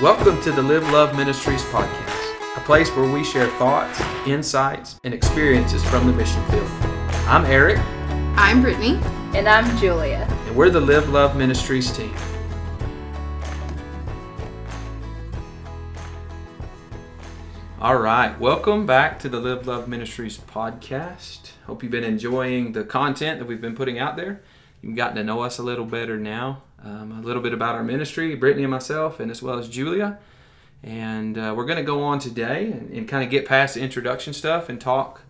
Welcome to the Live Love Ministries podcast, a place where we share thoughts, insights, and experiences from the mission field. I'm Eric, I'm Brittany. And I'm Julia. and we're the Live Love Ministries team. All right, welcome back to the Live Love Ministries podcast. Hope you've been enjoying the content that we've been putting out there. You've gotten to know us a little better now, um, a little bit about our ministry, Brittany and myself, and as well as Julia. And uh, we're going to go on today and, and kind of get past the introduction stuff and talk,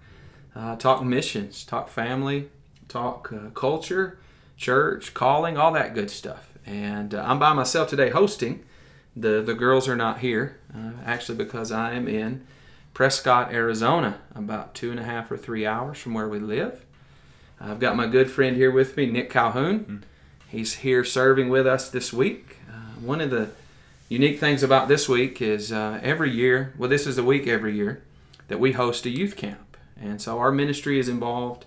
uh, talk missions, talk family, talk uh, culture, church, calling, all that good stuff. And uh, I'm by myself today hosting. The the girls are not here, uh, actually because I am in Prescott, Arizona, about two and a half or three hours from where we live. I've got my good friend here with me, Nick Calhoon. He's here serving with us this week. Uh, one of the unique things about this week is uh, every year, well, this is the week every year that we host a youth camp. And so our ministry is involved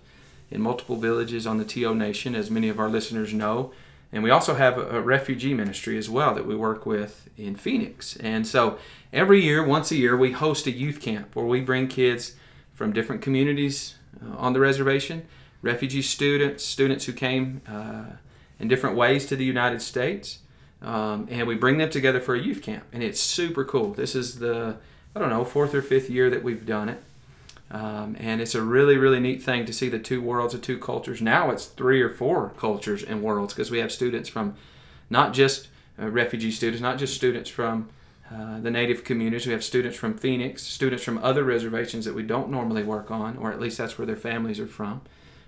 in multiple villages on the TO Nation, as many of our listeners know. And we also have a, refugee ministry as well that we work with in Phoenix. And so every year, once a year, we host a youth camp where we bring kids from different communities uh, on the reservation, refugee students, students who came uh, in different ways to the United States. Um, and we bring them together for a youth camp. And it's super cool. This is the, I don't know, fourth or fifth year that we've done it. Um, and it's a really, really neat thing to see the two worlds, the two cultures. Now it's three or four cultures and worlds because we have students from not just uh, refugee students, not just students from uh, the native communities. We have students from Phoenix, students from other reservations that we don't normally work on, or at least that's where their families are from.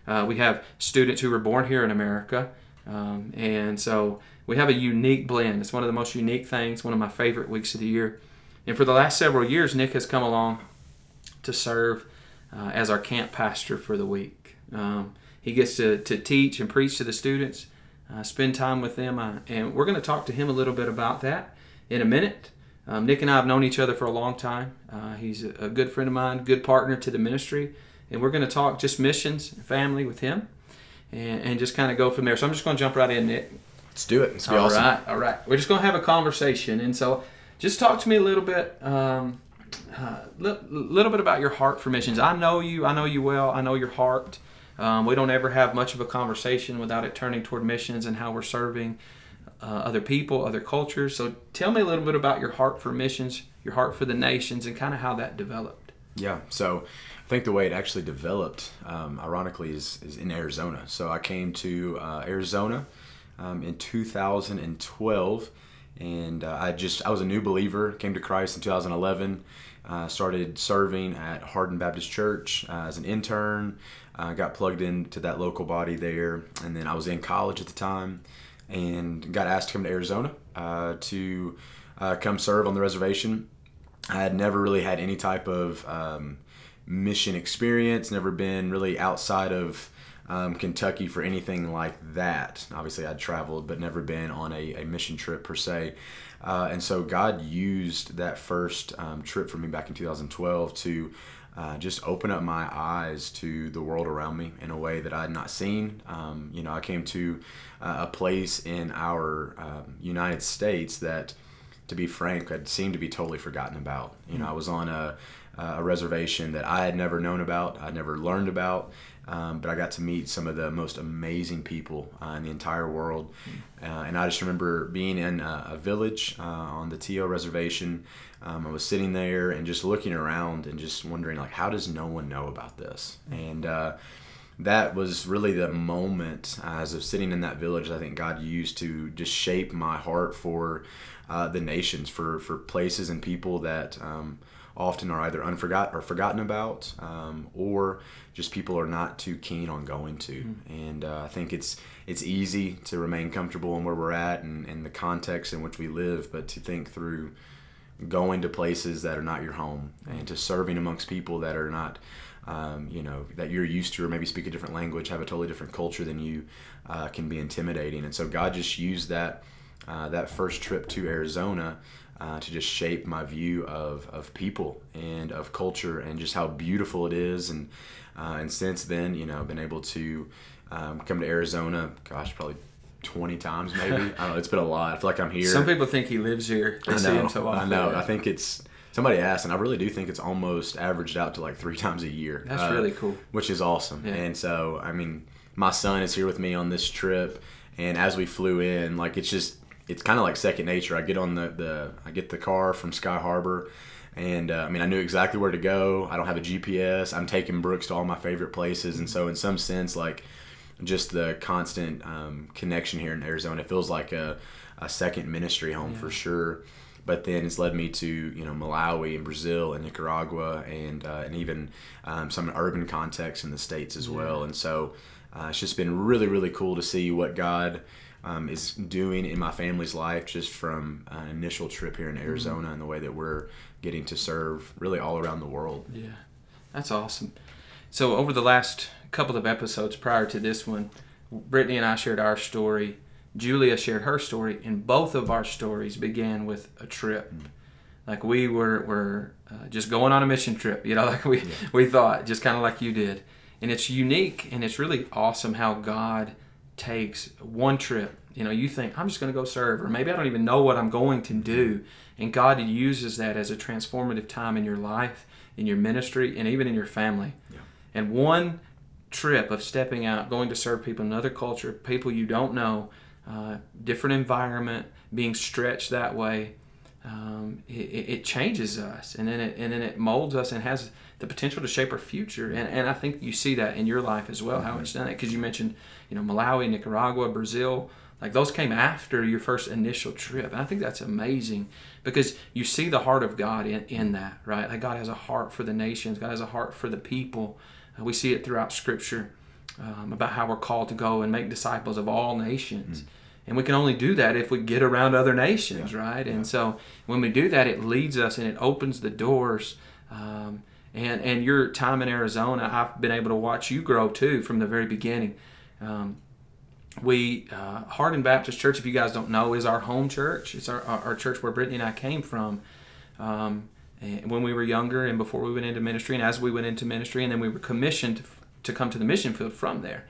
Uh, we have students who were born here in America. Um, and so we have a unique blend. It's one of the most unique things, one of my favorite weeks of the year. And for the last several years, Nick has come along to serve uh, as our camp pastor for the week. Um, he gets to, to teach and preach to the students, uh, spend time with them, uh, and we're going to talk to him a little bit about that in a minute. Um, Nick and I have known each other for a long time. Uh, he's a, a good friend of mine, good partner to the ministry, and we're going to talk just missions and family with him and, and just kind of go from there. So I'm just going to jump right in, Nick. Let's do it. It's be All awesome. right, all right. We're just gonna have a conversation, and so just talk to me a little bit, um, uh, li- little bit about your heart for missions. I know you. I know you well. I know your heart. Um, we don't ever have much of a conversation without it turning toward missions and how we're serving uh, other people, other cultures. So tell me a little bit about your heart for missions, your heart for the nations, and kind of how that developed. Yeah. So I think the way it actually developed, um, ironically, is, is in Arizona. So I came to uh, Arizona um, in 2012, and uh, I just I was a new believer. Came to Christ in 2011. Uh, started serving at Hardin Baptist Church uh, as an intern. Uh, got plugged into that local body there, and then I was in college at the time, and got asked to come to Arizona uh, to come serve on the reservation. I had never really had any type of um, mission experience, never been really outside of um, Kentucky for anything like that. Obviously, I'd traveled, but never been on a, a mission trip per se. Uh, and so, God used that first um, trip for me back in 2012 to uh, just open up my eyes to the world around me in a way that I had not seen. Um, you know, I came to uh, a place in our um, United States that to be frank, had seemed to be totally forgotten about. You know, I was on a, a reservation that I had never known about, I'd never learned about, um, but I got to meet some of the most amazing people uh, in the entire world. Uh, and I just remember being in a, a village uh, on the TO reservation. Um, I was sitting there and just looking around and just wondering, like, how does no one know about this? And uh, that was really the moment uh, as of sitting in that village i think god used to just shape my heart for uh, the nations for for places and people that um, often are either unforgot or forgotten about um, or just people are not too keen on going to. And uh, i think it's it's easy to remain comfortable in where we're at and, and the context in which we live but to think through going to places that are not your home and to serving amongst people that are not um, you know that you're used to or maybe speak a different language have a totally different culture than you uh, can be intimidating. And so god just used that uh, that first trip to arizona uh, to just shape my view of, of people and of culture and just how beautiful it is and uh, and since then you know I've been able to um, come to Arizona gosh probably 20 times maybe. I don't know. It's been a lot. I feel like I'm here. Some people think he lives here. They I see know. him so often. I know. I think it's somebody asked, and I really do think it's almost averaged out to like three times a year. That's uh, really cool. which is awesome. Yeah. And so, I mean, my son is here with me on this trip, and as we flew in, like it's just it's kind of like second nature. I get on the the I get the car from Sky Harbor. And uh, I mean, I knew exactly where to go. I don't have a GPS. I'm taking Brooks to all my favorite places, and so in some sense, like just the constant um, connection here in Arizona it feels like a, a second ministry home for sure. But then it's led me to you know Malawi and Brazil and Nicaragua and uh, and even um, some urban contexts in the states as well. And so uh, it's just been really really cool to see what God um, is doing in my family's life just from an initial trip here in Arizona and the way that we're getting to serve really all around the world. Yeah, that's awesome. So over the last couple of episodes prior to this one, Brittany and I shared our story. Julia shared her story, and both of our stories began with a trip. Like we were were uh, just going on a mission trip, you know, like we we thought, just kind of like you did. And it's unique, and it's really awesome how God takes one trip. You know, you think I'm just going to go serve, or maybe I don't even know what I'm going to do, and God uses that as a transformative time in your life, in your ministry, and even in your family. Yeah. And one trip of stepping out, going to serve people in another culture, people you don't know, uh, different environment, being stretched that way, um, it, it changes us, and then it and then it molds us and has the potential to shape our future. And, and I think you see that in your life as well, how it's done it. Because you mentioned, you know, Malawi, Nicaragua, Brazil, like those came after your first initial trip. And I think that's amazing because you see the heart of God in, in that, right? Like God has a heart for the nations, God has a heart for the people. Uh, we see it throughout Scripture um, about how we're called to go and make disciples of all nations. And we can only do that if we get around other nations, right? And so when we do that, it leads us and it opens the doors. Um, and, and your time in Arizona, I've been able to watch you grow too from the very beginning. Um, we uh, Hardin Baptist Church, if you guys don't know, is our home church. It's our, our, church where Brittany and I came from um, and when we were younger and before we went into ministry, and as we went into ministry, and then we were commissioned to, to come to the mission field from there.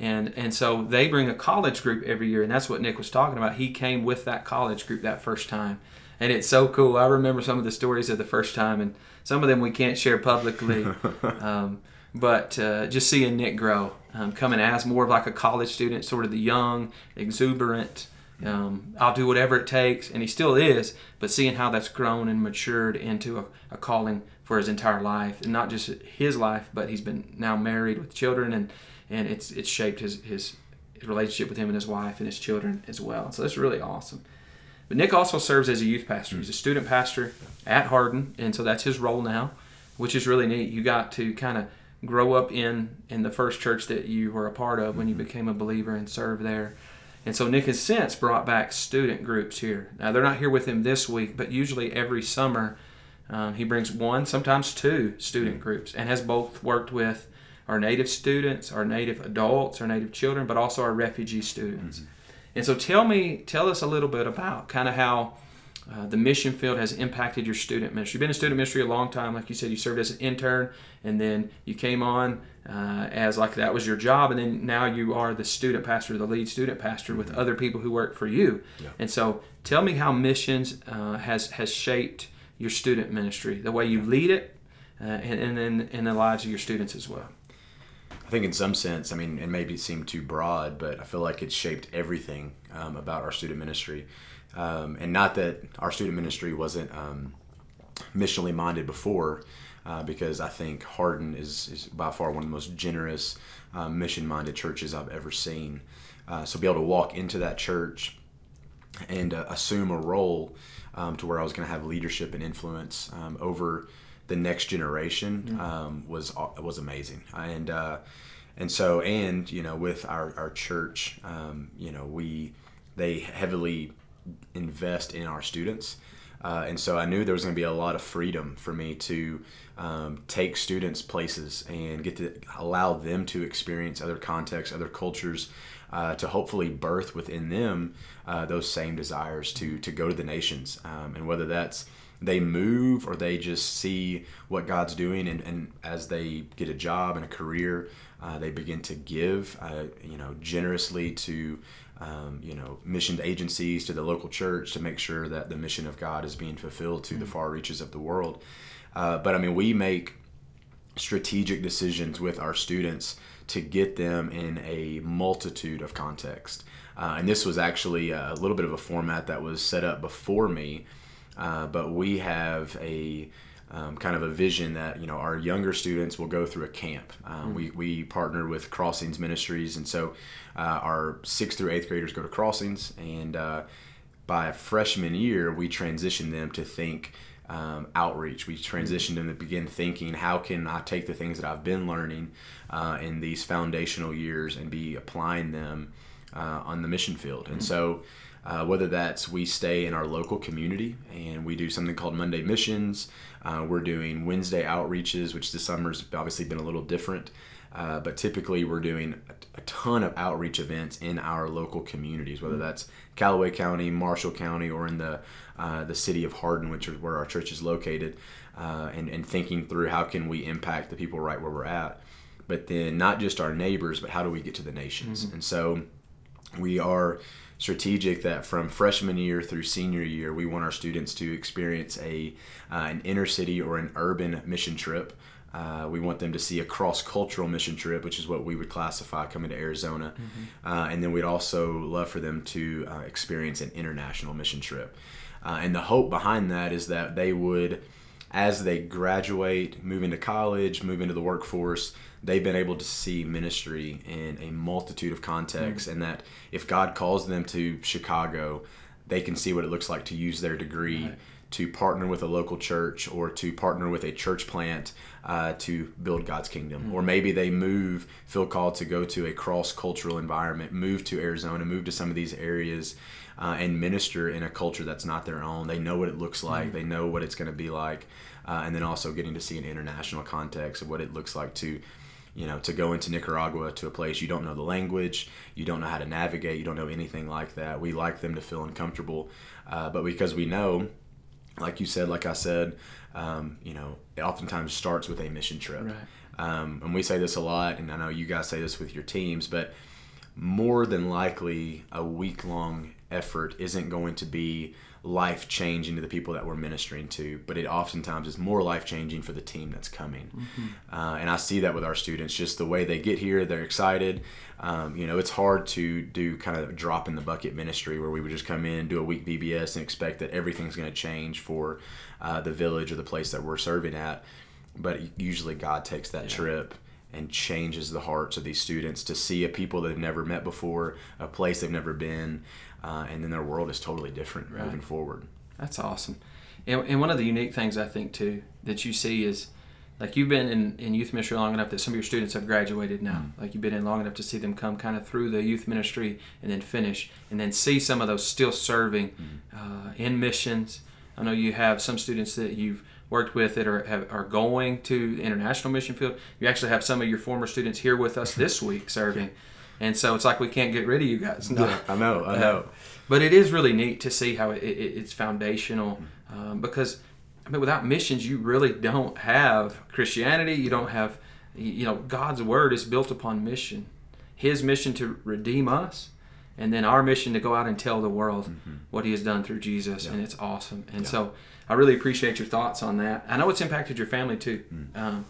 And and so they bring a college group every year, and that's what Nick was talking about. He came with that college group that first time, and it's so cool. I remember some of the stories of the first time, and some of them we can't share publicly. um, but uh, just seeing Nick grow, um, coming as more of like a college student, sort of the young, exuberant. Um, I'll do whatever it takes, and he still is. But seeing how that's grown and matured into a, a calling for his entire life, and not just his life, but he's been now married with children, and and it's it's shaped his his, his relationship with him and his wife and his children as well. So that's really awesome. But Nick also serves as a youth pastor. He's a student pastor at Hardin, and so that's his role now, which is really neat. You got to kind of grow up in in the first church that you were a part of when you mm-hmm. became a believer and serve there. And so Nick has since brought back student groups here. Now they're not here with him this week, but usually every summer um, he brings one, sometimes two student groups, and has both worked with our native students, our native adults, our native children, but also our refugee students. And so tell me, tell us a little bit about kind of how uh, the mission field has impacted your student ministry. You've been in student ministry a long time, like you said. You served as an intern, and then you came on uh, as like that was your job, and then now you are the student pastor, the lead student pastor with other people who work for you. Yeah. And so, tell me how missions uh, has has shaped your student ministry, the way you lead it, uh, and then in the lives of your students as well. I think in some sense, I mean, it maybe seem too broad, but I feel like it's shaped everything um, about our student ministry. Um, and not that our student ministry wasn't um, missionally minded before, uh, because I think Hardin is, is by far one of the most generous, uh, mission minded churches I've ever seen. Uh, so be able to walk into that church and uh, assume a role um, to where I was going to have leadership and influence um, over the next generation um, was was amazing. And uh, and so and you know with our our church, um, you know we they heavily invest in our students. Uh, and so I knew there was going to be a lot of freedom for me to um, take students places and get to allow them to experience other contexts, other cultures, uh, to hopefully birth within them uh, those same desires to to go to the nations. Um, and whether that's they move or they just see what God's doing, and, and as they get a job and a career, uh, they begin to give, uh, you know, generously to um, you know, mission agencies to the local church to make sure that the mission of God is being fulfilled to mm-hmm. the mm. far reaches of the world. Uh, but I mean, we make strategic decisions with our students to get them in a multitude of context. Uh, and this was actually a little bit of a format that was set up before me, uh, but we have a um, kind of a vision that you know our younger students will go through a camp. Um, mm-hmm. We we partner with Crossings Ministries, and so uh, our sixth through eighth graders go to Crossings, and uh, by freshman year we transition them to think um, outreach. We transitioned to begin thinking, how can I take the things that I've been learning uh, in these foundational years and be applying them uh, on the mission field? And so, uh, whether that's we stay in our local community and we do something called Monday Missions, uh, we're doing Wednesday outreaches, which this summer's obviously been a little different. Uh, but typically, we're doing a, a, ton of outreach events in our local communities, whether mm-hmm. that's Calloway County, Marshall County, or in the uh, the city of Hardin, which is where our church is located, uh, and, and thinking through how can we impact the people right where we're at. But then not just our neighbors, but how do we get to the nations? Mm-hmm. And so we are strategic that from freshman year through senior year, we want our students to experience a uh, an inner city or an urban mission trip uh, we want them to see a cross cultural mission trip, which is what we would classify coming to Arizona. Mm-hmm. Uh, and then we'd also love for them to uh, experience an international mission trip. Uh, and the hope behind that is that they would, as they graduate, move into college, move into the workforce, they've been able to see ministry in a multitude of contexts. Mm-hmm. And that if God calls them to Chicago, they can see what it looks like to use their degree. Right to partner with a local church or to partner with a church plant uh, to build God's kingdom. Mm-hmm. Or maybe they move, feel called to go to a cross cultural environment, move to Arizona, move to some of these areas. Uh, and minister in a culture that's not their own. They know what it looks like. Mm-hmm. They know what it's going to be like, uh, and then also getting to see an international context of what it looks like to, you know, to go into Nicaragua to a place you don't know the language, you don't know how to navigate, you don't know anything like that. We like them to feel uncomfortable, uh, but because we know like you said, like I said, um, you know, it oftentimes starts with a mission trip. Right. Um, and we say this a lot, and I know you guys say this with your teams, but more than likely, a week long effort isn't going to be life changing to the people that we're ministering to, but it oftentimes is more life changing for the team that's coming. Mm-hmm. Uh, and I see that with our students, just the way they get here, they're excited. Um, you know, it's hard to do kind of drop in the bucket ministry where we would just come in, do a week VBS, and expect that everything's going to change for uh, the village or the place that we're serving at. But usually, God takes that yeah. trip and changes the hearts of these students to see a people they've never met before, a place they've never been, uh, and then their world is totally different right. moving forward. That's awesome. And, and one of the unique things I think too that you see is like you've been in, in youth ministry long enough that some of your students have graduated now. Mm. Like you've been in long enough to see them come kind of through the youth ministry and then finish, and then see some of those still serving mm. uh, in missions. I know you have some students that you've worked with that are have, are going to the international mission field. You actually have some of your former students here with us this week serving, and so it's like we can't get rid of you guys. No, yeah, I know, I know. Uh, but it is really neat to see how it, it, it's foundational um, because I mean, without missions, you really don't have Christianity. You don't have, you know, God's word is built upon mission. His mission to redeem us, and then our mission to go out and tell the world mm-hmm. what He has done through Jesus, yeah. and it's awesome. And yeah. so, I really appreciate your thoughts on that. I know it's impacted your family too. Mm. Um,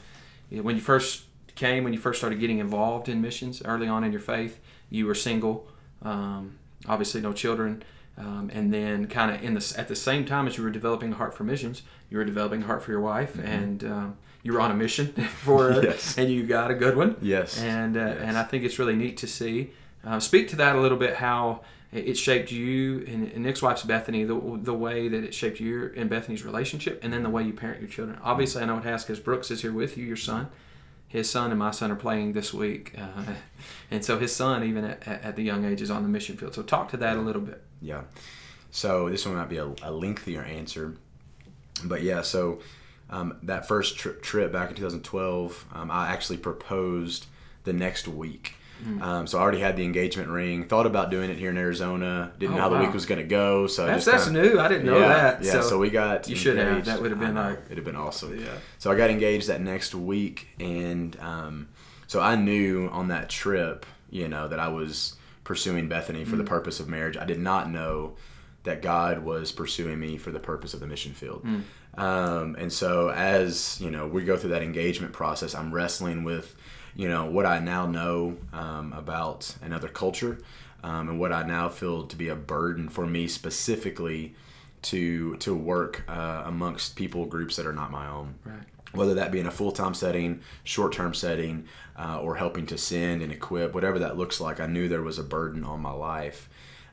when you first came, when you first started getting involved in missions early on in your faith, you were single, um, obviously no children. Um, and then kind of in the at the same time as you were developing a heart for missions, you were developing a heart for your wife, mm-hmm. and um, you were on a mission for yes. and you got a good one. Yes. And uh, yes. and I think it's really neat to see. Uh, speak to that a little bit. How it shaped you and, and, Nick's wife's Bethany, the, the way that it shaped you and Bethany's relationship, and then the way you parent your children. Obviously, I know it has because Brooks is here with you, your son. His son and my son are playing this week, uh, and so his son, even at, at the young age, is on the mission field. So talk to that a little bit. Yeah. So this one might be a, a lengthier answer, but yeah. So um, that first tri- trip back in 2012, um, I actually proposed the next week. Mm. Um, so I already had the engagement ring. Thought about doing it here in Arizona. Didn't oh, know how wow. the week was going to go. So that's that's kinda, new. I didn't know yeah, that. Yeah. So, so we got you should have. That would have been like it'd have been awesome. Yeah. So I got engaged that next week, and um, so I knew on that trip, you know, that I was pursuing Bethany for the purpose of marriage. I did not know that God was pursuing me for the purpose of the mission field. Um, and so as you know, we go through that engagement process. I'm wrestling with, you know, what I now know um, about another culture, um, and what I now feel to be a burden for me specifically to to work uh, amongst people groups that are not my own. Right. whether that be in a full-time setting short-term setting uh, or helping to send and equip whatever that looks like i knew there was a burden on my life.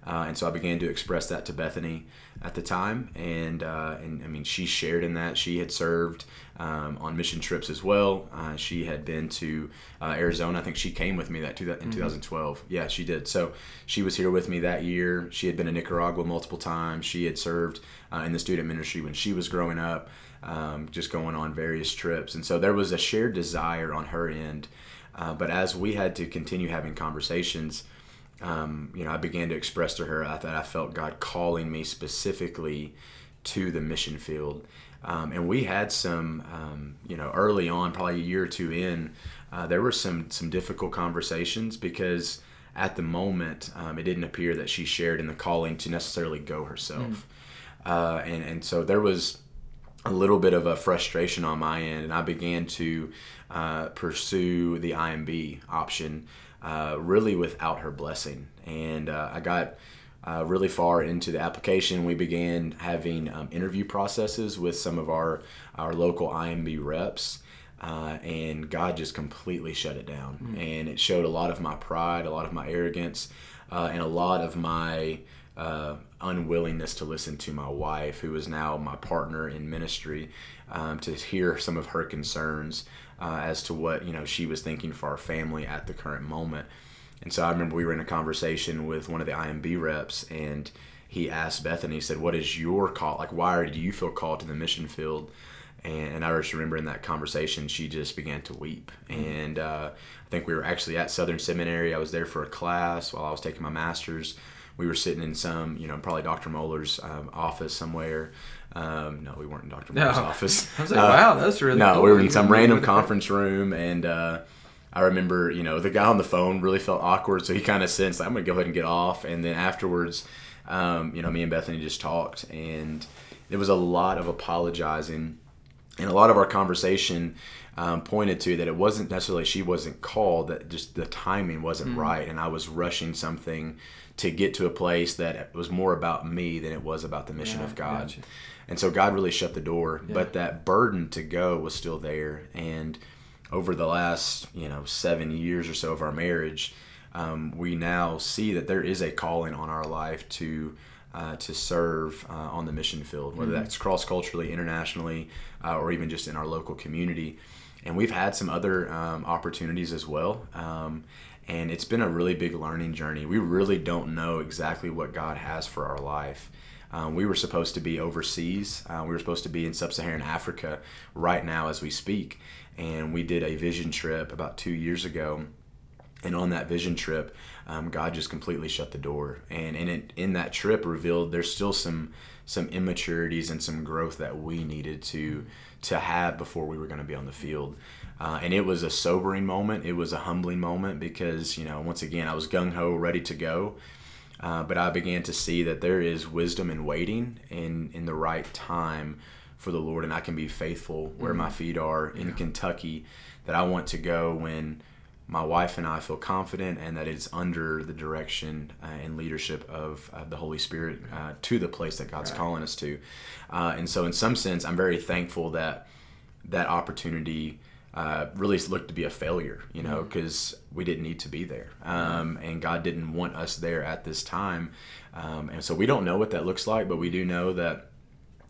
Uh, and so i began to express that to bethany at the time and uh, and i mean she shared in that. She had served um, on mission trips as well. Uh, she had been to uh, arizona. I think she came with me that two, in 2012 yeah she did. So she was here with me that year. She had been in nicaragua multiple times. She had served uh, in the student ministry when she was growing up um, just going on various trips. And so there was a shared desire on her end. Uh, but as we had to continue having conversations, um, you know, I began to express to her that I felt God calling me specifically to the mission field. Um, and we had some, um, you know, early on, probably a year or two in, uh, there were some some difficult conversations because at the moment um, it didn't appear that she shared in the calling to necessarily go herself. Uh, and and so there was a little bit of a frustration on my end, and I began to uh, pursue the IMB option uh, really without her blessing. And uh, I got uh, really far into the application. We began having um, interview processes with some of our, our local IMB reps. Uh, and God just completely shut it down. And it showed a lot of my pride, a lot of my arrogance, uh, and a lot of my uh, unwillingness to listen to my wife, who is now my partner in ministry, um, to hear some of her concerns uh, as to what you know she was thinking for our family at the current moment. And so I remember we were in a conversation with one of the IMB reps, and he asked Bethany, he said, "What is your call? Like, why do you feel called to the mission field?" And, and I just remember in that conversation, she just began to weep. And uh, I think we were actually at Southern Seminary. I was there for a class while I was taking my master's. We were sitting in some, you know, probably Dr. Mohler's um, office somewhere. Um, no, we weren't in Dr. Mohler's No. office. I was like, Uh, wow, that's really no, cool. we were in some random conference room, and uh, I remember, you know, the guy on the phone really felt awkward, so he kind of sensed, I'm going to go ahead and get off. And then afterwards, um, you know, me and Bethany just talked, and there was a lot of apologizing, and a lot of our conversation um, pointed to that it wasn't necessarily she wasn't called, that just the timing wasn't Mm-hmm. right, and I was rushing something to get to a place that was more about me than it was about the mission Yeah, of God. gotcha. And so God really shut the door, but that burden to go was still there. And over the last, you know, seven years or so of our marriage, um, we now see that there is a calling on our life to uh, to serve uh, on the mission field, whether that's cross culturally, internationally, uh, or even just in our local community. And we've had some other um, opportunities as well. Um, and it's been a really big learning journey. We really don't know exactly what God has for our life. Um, we were supposed to be overseas. Uh, we were supposed to be in sub-Saharan Africa right now as we speak, and we did a vision trip about two years ago. And on that vision trip, um, God just completely shut the door. And in it, in that trip, revealed there's still some some immaturities and some growth that we needed to to have before we were going to be on the field. Uh, and it was a sobering moment. It was a humbling moment because you know once again I was gung ho, ready to go. Uh, but I began to see that there is wisdom in waiting in in the right time for the Lord, and I can be faithful where my feet are in Kentucky. That I want to go when my wife and I feel confident, and that it's under the direction uh, and leadership of, of the Holy Spirit uh, to the place that God's calling us to. Uh, and so, in some sense, I'm very thankful that that opportunity uh, really looked to be a failure, you know, because we didn't need to be there. Um, and God didn't want us there at this time. Um, and so we don't know what that looks like, but we do know that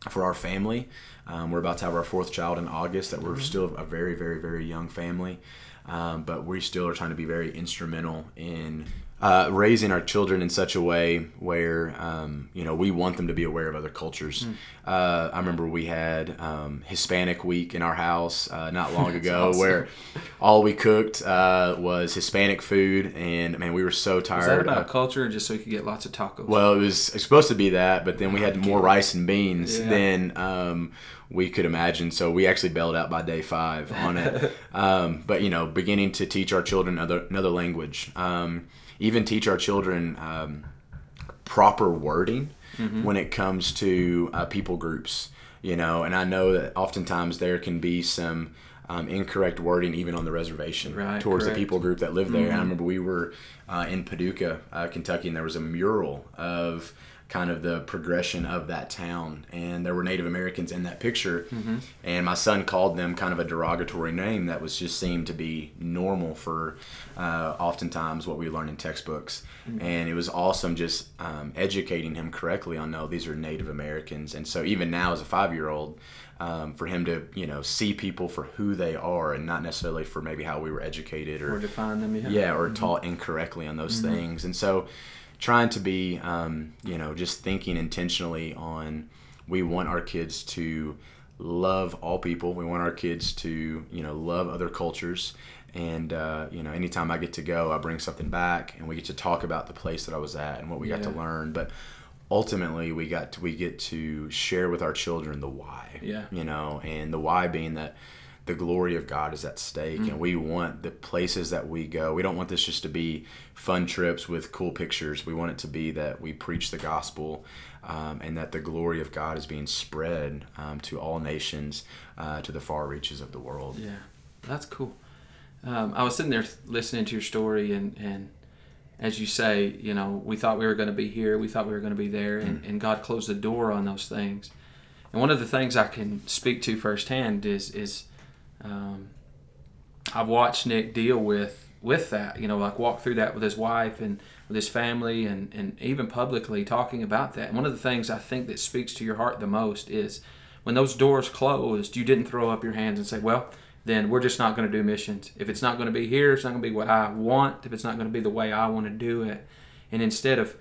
for our family, um, we're about to have our fourth child in August, that we're still a very, very, very young family. Um, but we still are trying to be very instrumental in uh, raising our children in such a way where um, you know we want them to be aware of other cultures. Uh, I remember we had um, Hispanic Week in our house uh, not long ago, awesome. where all we cooked uh, was Hispanic food, and man, we were so that tired. about of- culture or just so you could get lots of tacos? well, it was, it was supposed to be that, but then we had more rice and beans Yeah. than um, we could imagine. So we actually bailed out by day five on it. um, but you know, beginning to teach our children another another language. Even teach our children um, proper wording Mm-hmm. when it comes to uh, people groups. You know, and I know that oftentimes there can be some um, incorrect wording even on the reservation Right, towards correct. the people group that live there. And I remember we were uh, in Paducah, uh, Kentucky, and there was a mural of kind of the progression of that town, and there were Native Americans in that picture. And my son called them kind of a derogatory name that was just seemed to be normal for uh, oftentimes what we learn in textbooks. And it was awesome just um, educating him correctly on no, these are Native Americans. And so even now as a five year old, um, for him to you know see people for who they are and not necessarily for maybe how we were educated Or or define them. Yeah. yeah or taught incorrectly on those things and so trying to be um, you know just thinking intentionally on we want our kids to love all people. We want our kids to you know love other cultures. And uh, you know anytime i get to go i bring something back and we get to talk about the place that i was at and what we got to learn. But ultimately we got to, we get to share with our children the why Yeah. you know and the why being that the glory of god is at stake Mm. and we want the places that we go we don't want this just to be fun trips with cool pictures we want it to be that we preach the gospel um, and that the glory of god is being spread um, to all nations uh, to the far reaches of the world Yeah, that's cool. Um, I was sitting there listening to your story, and, and as you say, you know, we thought we were going to be here, we thought we were going to be there, and, and God closed the door on those things. And one of the things I can speak to firsthand is is um, I've watched Nick deal with with that, you know, like walk through that with his wife and with his family, and and even publicly talking about that. And one of the things I think that speaks to your heart the most is when those doors closed, you didn't throw up your hands and say, well then we're just not going to do missions. If it's not going to be here, it's not going to be what I want. If it's not going to be the way I want to do it, and instead of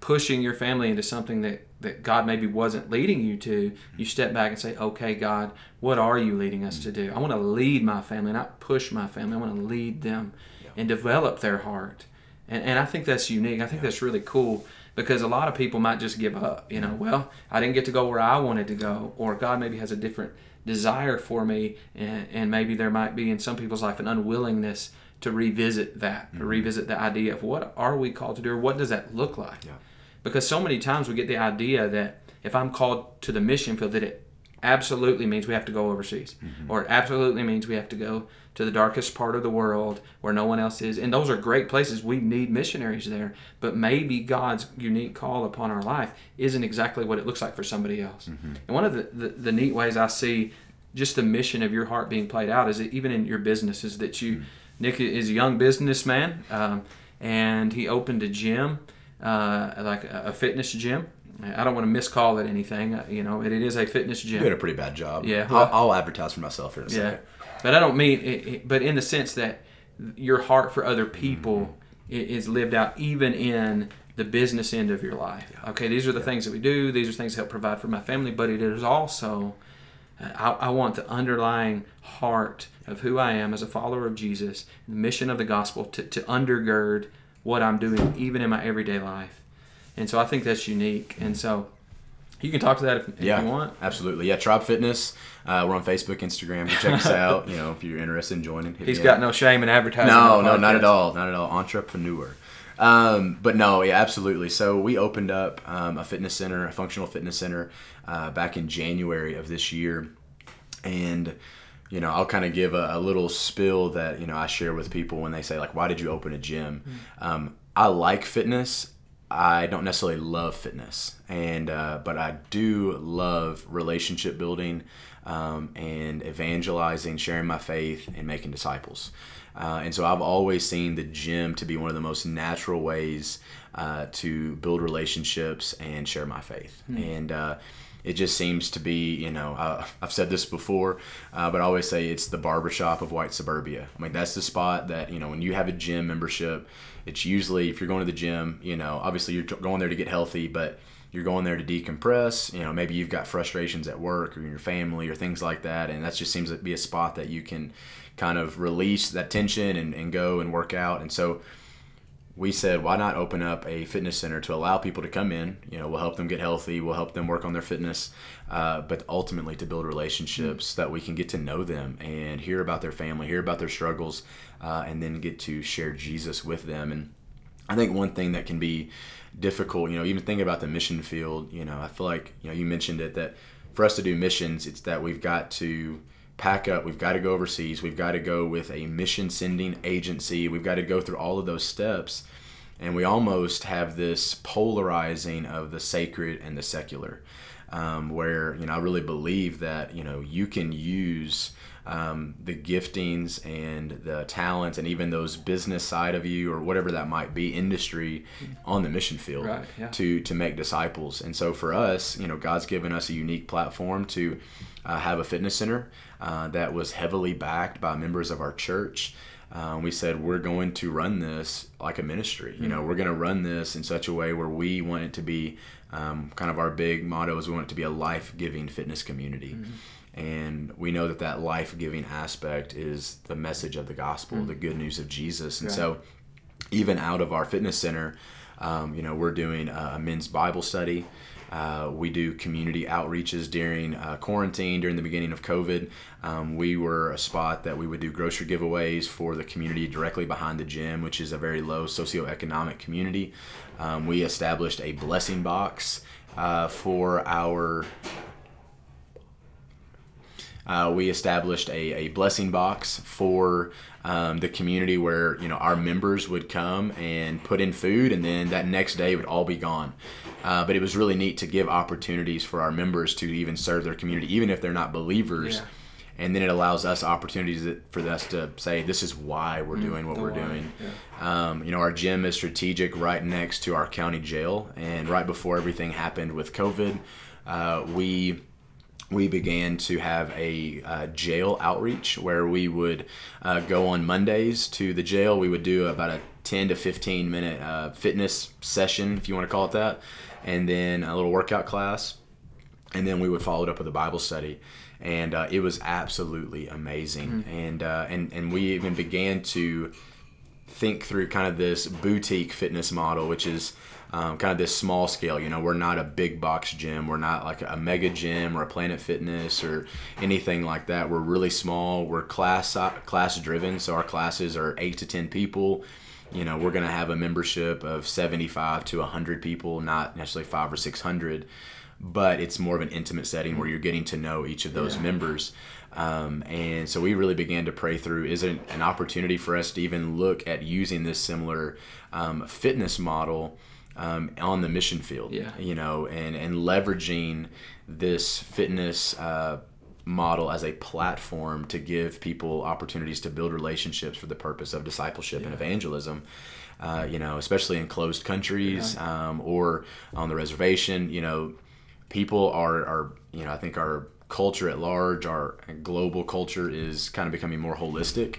pushing your family into something that, that God maybe wasn't leading you to, you step back and say, okay, God, what are you leading us to do? I want to lead my family, not push my family. I want to lead them and develop their heart. And, and I think that's unique. I think that's really cool because a lot of people might just give up. You know, well, I didn't get to go where I wanted to go, or God maybe has a different desire for me, and, and maybe there might be in some people's life an unwillingness to revisit that, to mm-hmm. revisit the idea of what are we called to do, or what does that look like? Yeah. Because so many times we get the idea that if I'm called to the mission field, that it absolutely means we have to go overseas, mm-hmm. or it absolutely means we have to go to the darkest part of the world where no one else is. And those are great places. We need missionaries there. But maybe God's unique call upon our life isn't exactly what it looks like for somebody else. Mm-hmm. And one of the, the, the neat ways I see just the mission of your heart being played out is that even in your business is that you, mm-hmm. Nick is a young businessman, um, and he opened a gym, uh, like a, a fitness gym. I don't want to miscall it anything. uh, You know, it, it is a fitness gym. you did a pretty bad job Yeah. I'll, I'll advertise for myself here in a Yeah, second but I don't mean it, but in the sense that your heart for other people i is lived out even in the business end of your life. Okay, these are the things that we do. These are things that help provide for my family, but it is also uh, I, I want the underlying heart of who I am as a follower of Jesus, the mission of the gospel to, to undergird what I'm doing even in my everyday life. And so I think that's unique. And so you can talk to that if, if yeah, you want. absolutely. Yeah, Tribe Fitness. Uh, we're on Facebook, Instagram. Check us out. You know, if you're interested in joining, He's got up. no shame in advertising. no, no, not at all, not at all. Entrepreneur. Um, but no, yeah, absolutely. So we opened up um, a fitness center, a functional fitness center, uh, back in January of this year, and you know, I'll kind of give a, a little spill that you know I share with people when they say like, "Why did you open a gym?" Um, I like fitness. I don't necessarily love fitness, and uh, but I do love relationship building um, and evangelizing, sharing my faith, and making disciples. Uh, and so I've always seen the gym to be one of the most natural ways uh, to build relationships and share my faith. And uh, it just seems to be, you know, uh, I've said this before, uh, but I always say it's the barbershop of white suburbia. I mean, that's the spot that, you know, when you have a gym membership, it's usually, if you're going to the gym, you know, obviously you're going there to get healthy, but you're going there to decompress. You know, maybe you've got frustrations at work or in your family or things like that. And that just seems to be a spot that you can kind of release that tension and, and go and work out. And so, we said, why not open up a fitness center to allow people to come in? You know, we'll help them get healthy, we'll help them work on their fitness, uh, but ultimately to build relationships so that we can get to know them and hear about their family, hear about their struggles, uh, and then get to share Jesus with them. And I think one thing that can be difficult, you know, even thinking about the mission field, you know, I feel like, you know, you mentioned it that for us to do missions, it's that we've got to pack up, we've got to go overseas, we've got to go with a mission sending agency, we've got to go through all of those steps. And we almost have this polarizing of the sacred and the secular, um, where, you know, I really believe that, you know, you can use um, the giftings and the talents and even those business side of you or whatever that might be industry on the mission field Right, yeah. to to make disciples and so for us you know god's given us a unique platform to uh, have a fitness center uh, that was heavily backed by members of our church. Um, we said we're going to run this like a ministry. You know we're going to run this in such a way where we want it to be um, kind of our big motto is we want it to be a life-giving fitness community. And we know that that life-giving aspect is the message of the gospel the good news of jesus. And Right. so even out of our fitness center um, you know we're doing a men's bible study uh, we do community outreaches during uh, quarantine during the beginning of covid. Um, we were a spot that we would do grocery giveaways for the community directly behind the gym which is a very low socioeconomic community. Um, we established a blessing box uh, for our uh, we established a, a blessing box for um, the community where you know our members would come and put in food and then that next day it would all be gone uh, but it was really neat to give opportunities for our members to even serve their community even if they're not believers Yeah. and then it allows us opportunities that, for us to say this is why we're doing what we're why, doing yeah. um, you know, our gym is strategic right next to our county jail, and right before everything happened with COVID, uh, we we began to have a uh, jail outreach where we would uh, go on Mondays to the jail. We would do about a 10 to 15 minute uh, fitness session, if you want to call it that, and then a little workout class and then we would follow it up with a Bible study, and uh, it was absolutely amazing. And uh, and and we even began to think through kind of this boutique fitness model, which is um, kind of this small scale. You know, we're not a big box gym. We're not like a mega gym or a Planet Fitness or anything like that. We're really small. We're class class driven, so our classes are eight to ten people. You know, we're gonna have a membership of seventy-five to hundred people, not necessarily five or six hundred but it's more of an intimate setting where you're getting to know each of those Yeah. members. Um, and so we really began to pray through is it an opportunity for us to even look at using this similar um, fitness model um, on the mission field? Yeah. You know, and, and leveraging this fitness uh, model as a platform to give people opportunities to build relationships for the purpose of discipleship and evangelism. Uh, you know, especially in closed countries um, or on the reservation, you know, people are, are you know i think our culture at large our global culture is kind of becoming more holistic.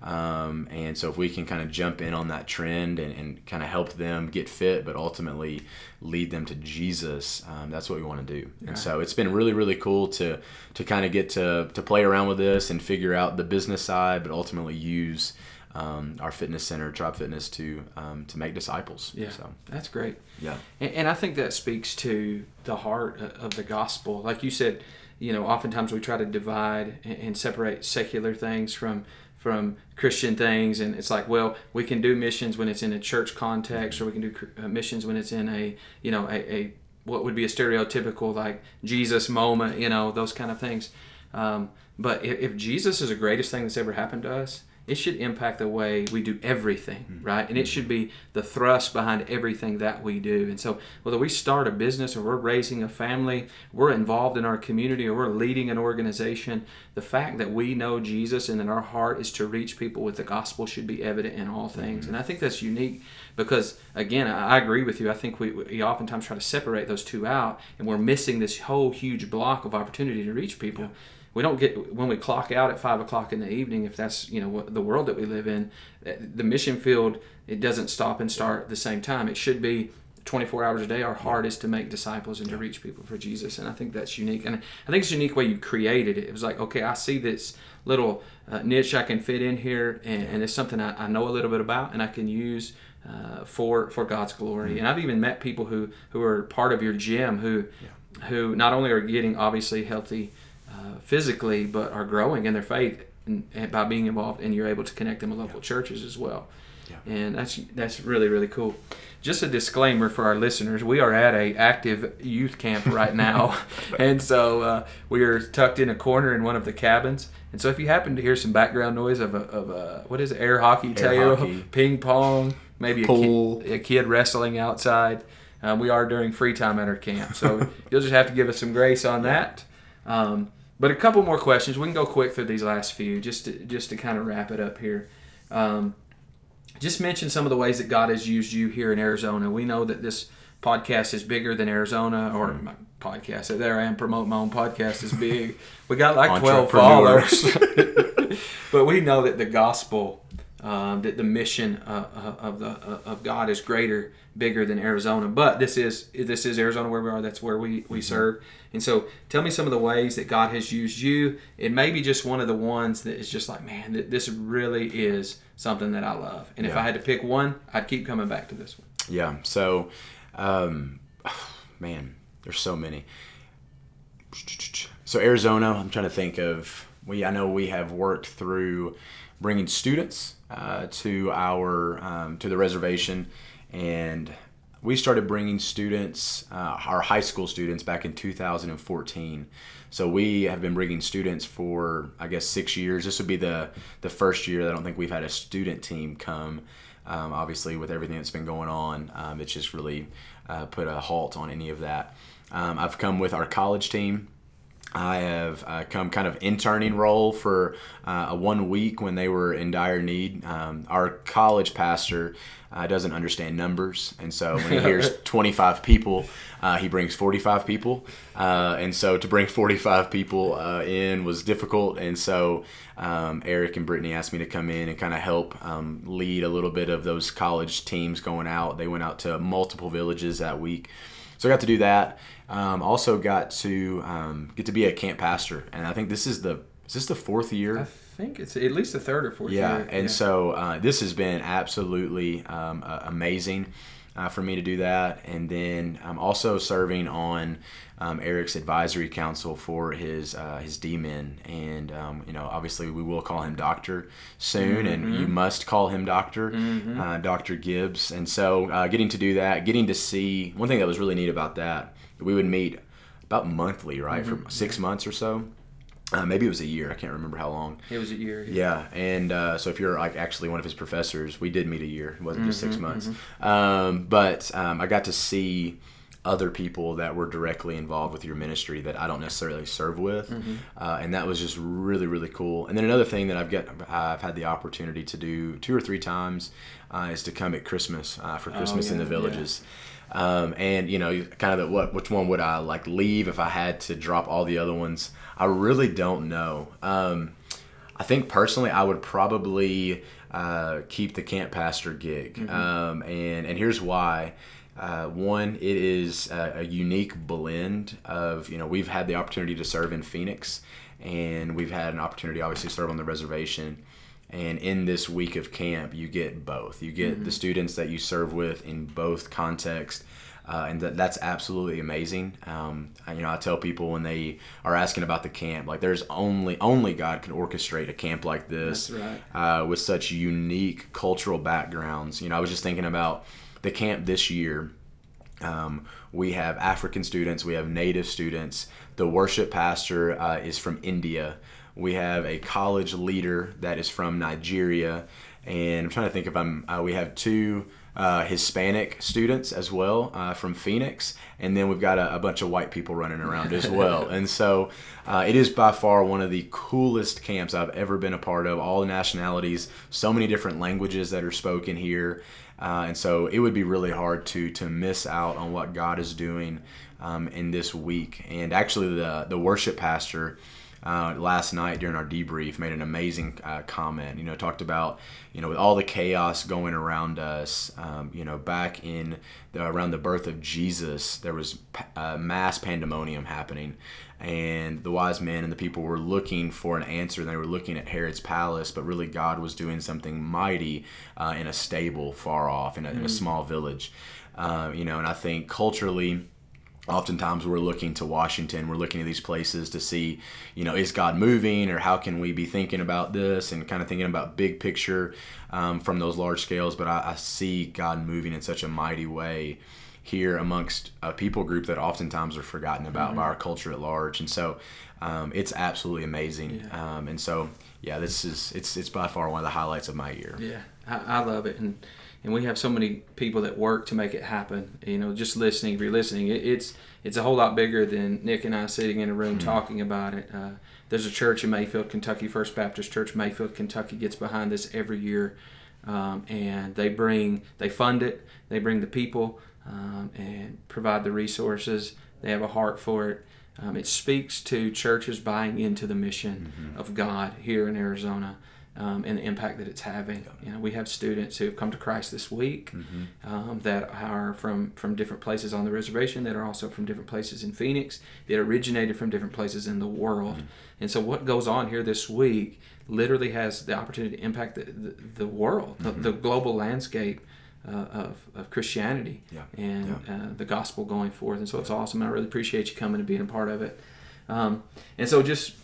Um, and so if we can kind of jump in on that trend and, and kind of help them get fit but ultimately lead them to jesus um, that's what we want to do. And so it's been really really cool to to kind of get to to play around with this and figure out the business side but ultimately use um, our fitness center tribe fitness to um, to make disciples. Yeah, so. That's great. yeah. And, and I think that speaks to the heart of the gospel. Like you said, you know, oftentimes we try to divide and, separate secular things from from Christian things, and it's like, well, we can do missions when it's in a church context, or we can do uh, missions when it's in a, you know, a, a what would be a stereotypical like Jesus moment, you know, those kind of things. Um, but if Jesus is the greatest thing that's ever happened to us, it should impact the way we do everything, mm-hmm. right? And it should be the thrust behind everything that we do. And so, whether we start a business or we're raising a family, we're involved in our community or we're leading an organization, the fact that we know Jesus and that our heart is to reach people with the gospel should be evident in all things. Mm-hmm. And I think that's unique because, again, I agree with you. I think we, we oftentimes try to separate those two out and we're missing this whole huge block of opportunity to reach people we don't get when we clock out at five o'clock in the evening if that's you know what the world that we live in eh, the mission field it doesn't stop and start at the same time. It should be 24 hours a day. Our heart is to make disciples and to reach people for jesus and i think that's unique. And i think it's a unique way you created it. It was like okay i see this little uh, niche i can fit in here and, and it's something I, I know a little bit about and i can use uh, for for god's glory. And i've even met people who who are part of your gym who who not only are getting obviously healthy uh, physically, but are growing in their faith and, and by being involved, and you're able to connect them with local churches as well. Yeah. And that's that's really really cool. Just a disclaimer for our listeners: we are at a active youth camp right now, and so uh, we are tucked in a corner in one of the cabins. And so if you happen to hear some background noise of a, of a what is it, air hockey tail, ping pong, maybe Pool. a, kid, a kid wrestling outside, um, we are during free time at our camp. So you'll just have to give us some grace on that. Um, but a couple more questions. We can go quick through these last few just to, just to kind of wrap it up here. Um, just mention some of the ways that God has used you here in Arizona. We know that this podcast is bigger than Arizona, or my podcast. There I am promoting my own podcast is big. We got like twelve followers, but we know that the gospel, uh, that the mission uh, uh of the uh, of God is greater, bigger than Arizona. But this is this is Arizona where we are. That's where we we mm-hmm. serve. And so, tell me some of the ways that God has used you. It may be just one of the ones that is just like, man, this really is something that I love. And yeah. if I had to pick one, I'd keep coming back to this one. Yeah. So, um, man, there's so many. So Arizona, I'm trying to think of. We I know we have worked through bringing students uh, to our um, to the reservation, and we started bringing students, uh, our high school students, back in 2014. So we have been bringing students for, I guess, six years. This would be the the first year that I don't think we've had a student team come. Um, obviously, with everything that's been going on, um, it's just really uh, put a halt on any of that. Um, I've come with our college team. I have uh, come kind of interning role for uh, a one week when they were in dire need. Um, our college pastor uh, doesn't understand numbers, and so when he hears 25 people, uh, he brings 45 people, uh, and so to bring 45 people uh, in was difficult, and so um, Eric and Brittany asked me to come in and kind of help um, lead a little bit of those college teams going out. They went out to multiple villages that week, so I got to do that. Um, also got to um, get to be a camp pastor, and I think this is the is this the fourth year? I think it's at least the third or fourth yeah, year. And yeah. so uh, this has been absolutely um, uh, amazing uh, for me to do that. And then I'm also serving on um, Eric's advisory council for his uh, his D-men. And, um, you know, obviously we will call him Doctor soon, mm-hmm. and you must call him Doctor, mm-hmm. Uh, Dr. Gibbs. And so uh, getting to do that, getting to see, one thing that was really neat about that, we would meet about monthly, right, mm-hmm. for six months or so. Uh, maybe it was a year. I can't remember how long. It was a year. Yeah, yeah. and uh, so if you're like actually one of his professors, we did meet a year. It wasn't just mm-hmm, six months. Mm-hmm. Um, but um, I got to see other people that were directly involved with your ministry that I don't necessarily serve with, mm-hmm. uh, and that was just really really cool. And then another thing that I've get I've had the opportunity to do two or three times uh, is to come at Christmas uh, for oh, Christmas oh, yeah, in the villages. Yeah. Um, and you know, kind of the, what which one would I like leave if I had to drop all the other ones? I really don't know. Um, I think personally, I would probably uh, keep the camp pastor gig, mm-hmm. um, and and here's why. Uh, one, it is a, a, unique blend of you know we've had the opportunity to serve in Phoenix, and we've had an opportunity obviously to serve on the reservation. And in this week of camp, you get both. You get mm-hmm. the students that you serve with in both contexts, uh, and that, that's absolutely amazing. Um, I, you know, I tell people when they are asking about the camp, like there's only only God can orchestrate a camp like this right. uh, with such unique cultural backgrounds. You know, I was just thinking about the camp this year. Um, we have African students, we have Native students. The worship pastor uh, is from India. We have a college leader that is from Nigeria, and I'm trying to think if I'm. Uh, we have two uh, Hispanic students as well uh, from Phoenix, and then we've got a, a, bunch of white people running around as well. and so uh, it is by far one of the coolest camps I've ever been a part of. All the nationalities, so many different languages that are spoken here. Uh, and so it would be really hard to to miss out on what God is doing um, in this week. And actually, the the worship pastor uh, last night during our debrief made an amazing uh, comment. You know, talked about you know with all the chaos going around us. Um, you know, back in the, around the birth of Jesus, there was uh, mass pandemonium happening, and the wise men and the people were looking for an answer. And they were looking at Herod's palace, but really God was doing something mighty uh, in a stable far off in a, mm. in a mm. small village. Uh, you know, and I think culturally oftentimes we're looking to Washington, we're looking at these places to see, you know, is God moving or how can we be thinking about this and kind of thinking about big picture um, from those large scales. But I, I, see God moving in such a mighty way here amongst a people group that oftentimes are forgotten about mm-hmm. by our culture at large. And so um, it's absolutely amazing. Yeah. Um, and so, yeah, this is, it's, it's by far one of the highlights of my year. Yeah, I, I love it. And, and we have so many people that work to make it happen. You know, just listening, re-listening, it, it's it's a whole lot bigger than Nick and I sitting in a room mm-hmm. talking about it. Uh, there's a church in Mayfield, Kentucky, First Baptist Church, Mayfield, Kentucky, gets behind this every year, um, and they bring, they fund it, they bring the people, um, and provide the resources. They have a heart for it. Um, it speaks to churches buying into the mission mm-hmm. of God here in Arizona um, and the impact that it's having. You know, we have students who have come to Christ this week mm-hmm. um, that are from from different places on the reservation, that are also from different places in Phoenix, that originated from different places in the world. Mm-hmm. And so, what goes on here this week literally has the opportunity to impact the the, the world, mm-hmm. the, the, global landscape. Uh, of, of Christianity yeah. and yeah. Uh, the gospel going forth. And so it's awesome. I really appreciate you coming and being a part of it. Um, and so, just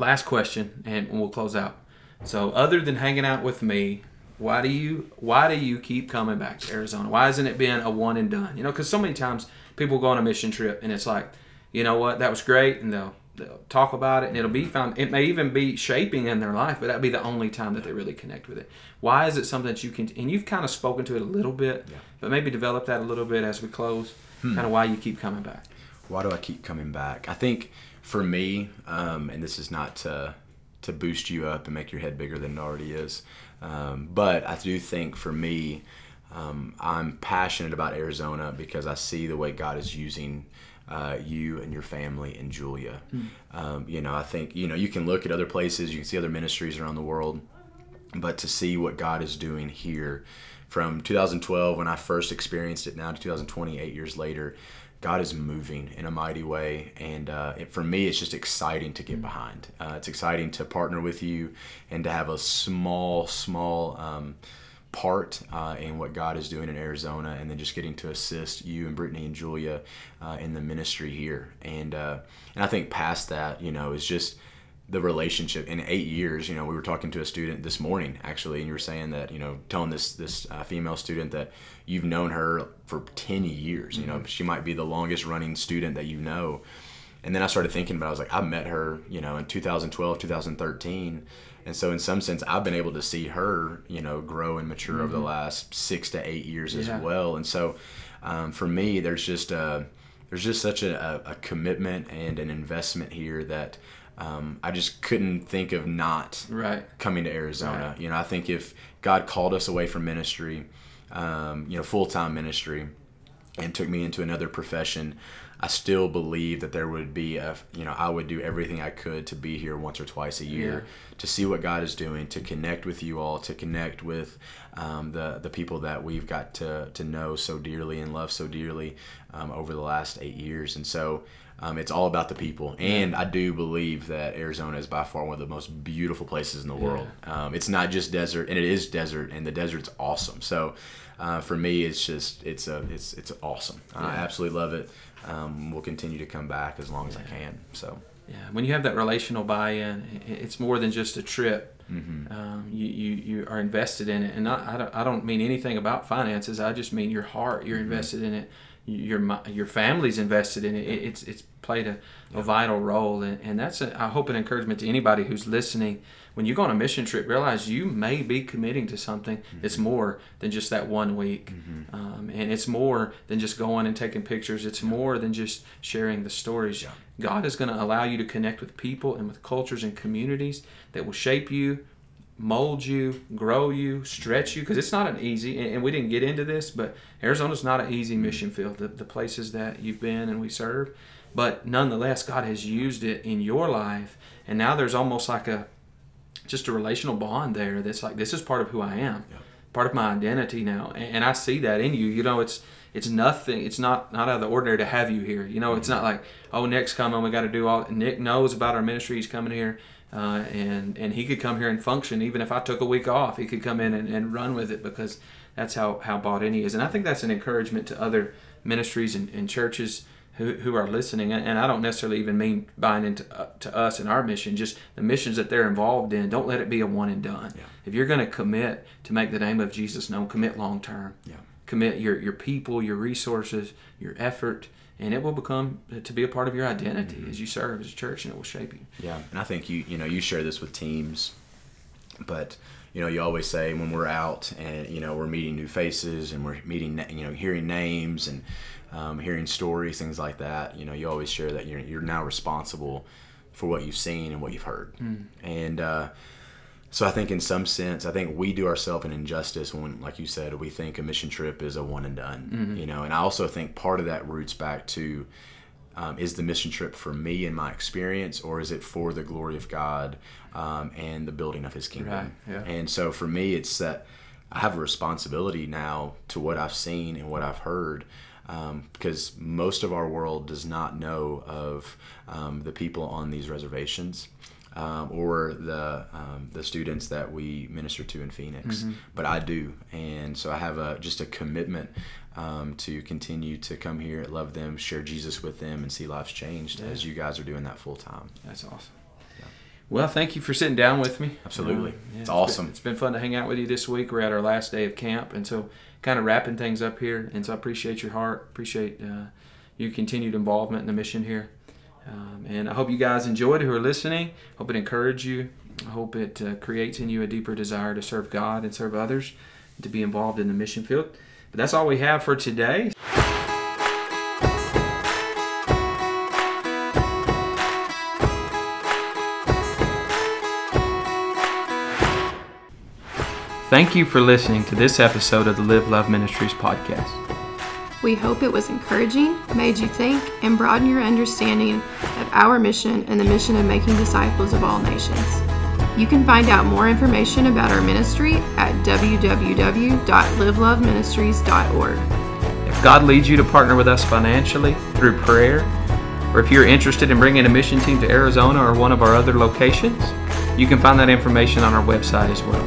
last question, and we'll close out. So other than hanging out with me, why do you why do you keep coming back to Arizona? Why hasn't it been a one and done? You know, because so many times people go on a mission trip and it's like, you know what, that was great, and they'll they'll talk about it and it'll be found. It may even be shaping in their life, but that'd be the only time that they really connect with it. Why is it something that you can? And you've kind of spoken to it a little bit, yeah. but maybe develop that a little bit as we close. Hmm. Kind of why you keep coming back. Why do I keep coming back? I think for me, um, and this is not to to boost you up and make your head bigger than it already is. Um, but I do think for me, um, I'm passionate about Arizona because I see the way God is using uh, you and your family and Julia. Mm. Um, you know, I think you know you can look at other places, you can see other ministries around the world, but to see what God is doing here, from 2012 when I first experienced it now to 2020, eight years later, God is moving in a mighty way, and uh, it, for me, it's just exciting to get mm. behind. Uh, it's exciting to partner with you and to have a small, small um, part uh, in what God is doing in Arizona, and then just getting to assist you and Brittany and Julia uh, in the ministry here. And uh, and I think past that, you know, is just the relationship in eight years you know we were talking to a student this morning actually and you were saying that you know telling this this uh, female student that you've known her for 10 years you know mm-hmm. she might be the longest running student that you know and then i started thinking about i was like i met her you know in 2012 2013 and so in some sense i've been able to see her you know grow and mature mm-hmm. over the mm-hmm. last six to eight years yeah. as well and so um, for me there's just a there's just such a, a commitment and an investment here that um, I just couldn't think of not right. coming to Arizona. Right. You know, I think if God called us away from ministry, um, you know, full time ministry, and took me into another profession, I still believe that there would be a, you know, I would do everything I could to be here once or twice a year yeah. to see what God is doing, to connect with you all, to connect with um, the the people that we've got to to know so dearly and love so dearly um, over the last eight years, and so. Um, it's all about the people, and I do believe that Arizona is by far one of the most beautiful places in the world. Um, it's not just desert, and it is desert, and the desert's awesome. So, uh, for me, it's just it's a it's it's awesome. I absolutely love it. Um, we'll continue to come back as long as I can. So. Yeah, when you have that relational buy-in, it's more than just a trip. Mm-hmm. Um, you, you you are invested in it, and not, I don't I don't mean anything about finances. I just mean your heart. You're mm-hmm. invested in it your your family's invested in it. It's it's played a, a vital role, and, and that's a, I hope an encouragement to anybody who's listening. When you go on a mission trip, realize you may be committing to something mm-hmm. that's more than just that one week, mm-hmm. um, and it's more than just going and taking pictures. It's yeah. more than just sharing the stories. Yeah. God is going to allow you to connect with people and with cultures and communities that will shape you, mold you, grow you, stretch you, because it's not an easy, and we didn't get into this, but Arizona's not an easy mm-hmm. mission field, the, the places that you've been and we serve. But nonetheless, God has used it in your life, and now there's almost like a, just a relational bond there that's like, this is part of who I am, yeah. part of my identity now, and, and I see that in you. You know, it's, it's nothing. It's not not out of the ordinary to have you here. You know, it's mm-hmm. not like oh Nick's coming. We got to do all. Nick knows about our ministry. He's coming here. Uh, and and he could come here and function even if I took a week off. He could come in and, and run with it because that's how how bought in he is. And I think that's an encouragement to other ministries and, and churches who, who are listening, and, and I don't necessarily even mean buying into uh, to us and our mission, just the missions that they're involved in. Don't let it be a one and done. Yeah. If you're going to commit to make the name of Jesus known, commit long term. Yeah. Commit your your people, your resources, your effort, and it will become to be a part of your identity Mm-hmm. as you serve as a church, and it will shape you. Yeah, and I think you you know you share this with teams, but you know you always say when we're out and you know we're meeting new faces and we're meeting you know hearing names and um, hearing stories things like that. You know you always share that you're you're now responsible for what you've seen and what you've heard, and. Uh, so I think in some sense, I think we do ourselves an injustice when, like you said, we think a mission trip is a one and done. You know, and I also think part of that roots back to um, is the mission trip for me and my experience, or is it for the glory of God um, and the building of His kingdom? Right, yeah. And so for me, it's that I have a responsibility now to what I've seen and what I've heard. Um, because most of our world does not know of um, the people on these reservations um, or the um, the students that we minister to in Phoenix, but I do, and so I have a just a commitment um, to continue to come here, love them, share Jesus with them, and see lives changed as you guys are doing that full time. That's awesome. Well, thank you for sitting down with me. Absolutely. Yeah, It's been- awesome. it's been fun to hang out with you this week. We're at our last day of camp, and so kind of wrapping things up here. And so I appreciate your heart, appreciate uh, your continued involvement in the mission here. Um, and I hope you guys enjoyed who are listening. Hope it encouraged you. I hope it uh, creates in you a deeper desire to serve God and serve others, and to be involved in the mission field. But that's all we have for today. Thank you for listening to this episode of the Live Love Ministries podcast. We hope it was encouraging, made you think, and broadened your understanding of our mission and the mission of making disciples of all nations. You can find out more information about our ministry at www.liveloveministries.org. If God leads you to partner with us financially through prayer, or if you're interested in bringing a mission team to Arizona or one of our other locations, you can find that information on our website as well.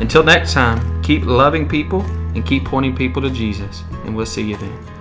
Until next time, keep loving people and keep pointing people to Jesus, and we'll see you then.